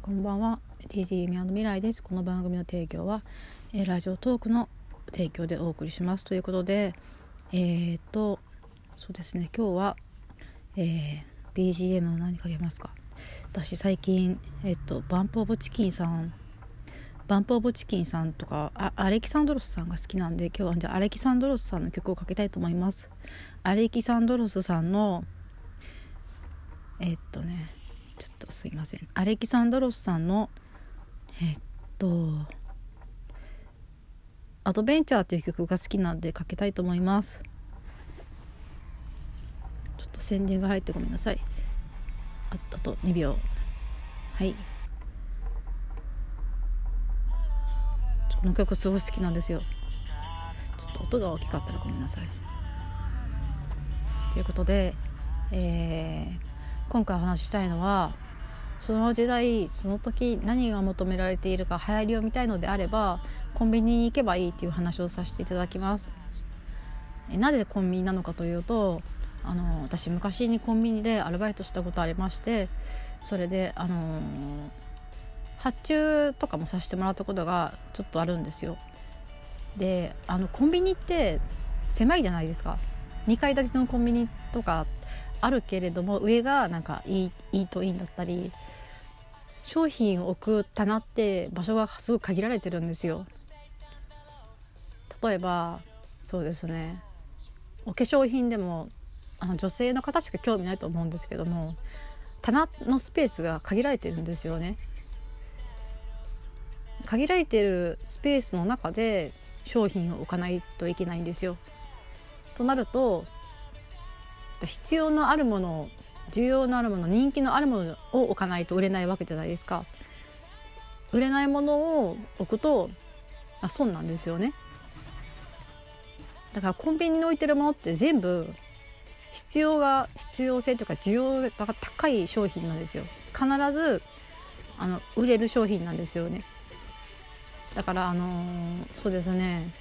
こんばんは。TG 弓の未来です。この番組の提供は、えー、ラジオトークの提供でお送りします。ということでえー、っとそうですね。今日は、えー、BGM 何かけますか？私最近えっとバンプオブチキンさんバンプオブチキンさんとかアレキサンドロスさんが好きなんで今日はじゃアレキサンドロスさんの曲をかけたいと思います。アレキサンドロスさんのえっとねちょっとすいません。アレキサンドロスさんのえっと「アドベンチャー」っていう曲が好きなんでかけたいと思います。ちょっと宣伝が入ってごめんなさい。ああと2秒。はい。この曲すごい好きなんですよ。ちょっと音が大きかったらごめんなさい。ということでえー今回お話ししたいのはその時代その時何が求められているか流行りを見たいのであればコンビニに行けばいいっていう話をさせていただきます。えなぜコンビニなのかというとあの私昔にコンビニでアルバイトしたことありましてそれであの発注とかもさせてもらったことがちょっとあるんですよ。であのコンビニって狭いじゃないですか。2階建てのコンビニとかあるけれども上がなんかイートインだったり商品を置く棚って場所がすごく限られてるんですよ。例えばそうですねお化粧品でもあの女性の方しか興味ないと思うんですけども棚のスペースが限られてるんですよね。限られてるスペースの中で商品を置かないといけないんですよ。となると必要のあるもの需要のあるもの人気のあるものを置かないと売れないわけじゃないですか。売れないものを置くとあ損なんですよね。だからコンビニに置いてるものって全部必要が必要性というか需要が高い商品なんですよ。必ずあの売れる商品なんですよね。だからあのー、そうですね。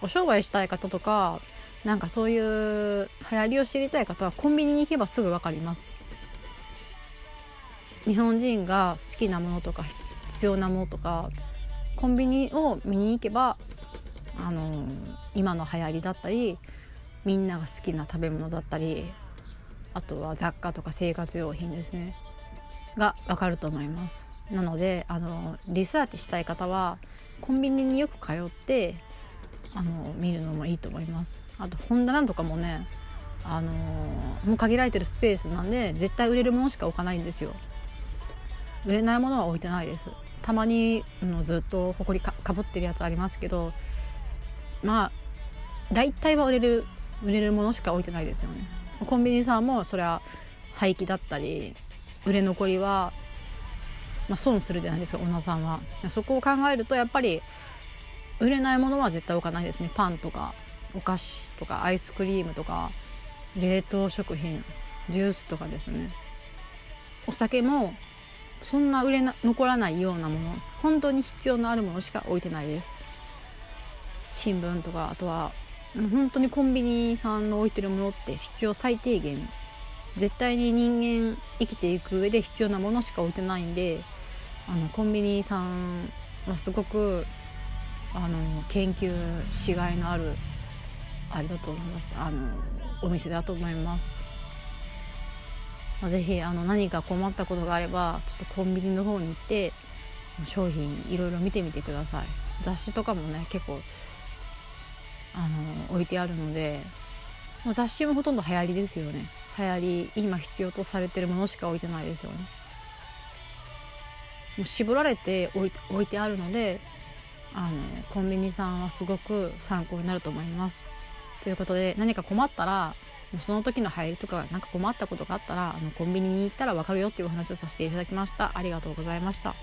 お商売したい方とかなんかそういう流行りを知りたい方はコンビニに行けばすぐ分かります。日本人が好きなものとか必要なものとかコンビニを見に行けばあの今の流行りだったりみんなが好きな食べ物だったりあとは雑貨とか生活用品ですね。が分かると思います。なのであのリサーチしたい方はコンビニによく通ってあの見るのもいいと思います。あと本棚とかもねあの、もう限られてるスペースなんで絶対売れるものしか置かないんですよ。売れないものは置いてないです。たまに、うん、ずっとほこりかぶってるやつありますけどまあ大体は売れる売れるものしか置いてないですよね。コンビニさんもそれは廃棄だったり売れ残りは、まあ、損するじゃないですかオーナーさんは。そこを考えるとやっぱり売れないものは絶対置かないですね。パンとかお菓子とかアイスクリームとか冷凍食品ジュースとかですね。お酒もそんな売れな残らないようなもの本当に必要のあるものしか置いてないです。新聞とかあとは本当にコンビニさんの置いてるものって必要最低限絶対に人間生きていく上で必要なものしか置いてないんであのコンビニさんはすごくあの研究しがいのあるあれだと思います。あのお店だと思います、まあ、ぜひあの何か困ったことがあればちょっとコンビニの方に行って商品いろいろ見てみてください。雑誌とかもね結構あの置いてあるので、まあ、雑誌もほとんど流行りですよね。流行り今必要とされてるものしか置いてないですよね。もう絞られて置いて置いてあるのであのコンビニさんはすごく参考になると思います。ということで何か困ったらその時の入りとか何か困ったことがあったらあのコンビニに行ったら分かるよっていうお話をさせていただきました。ありがとうございました。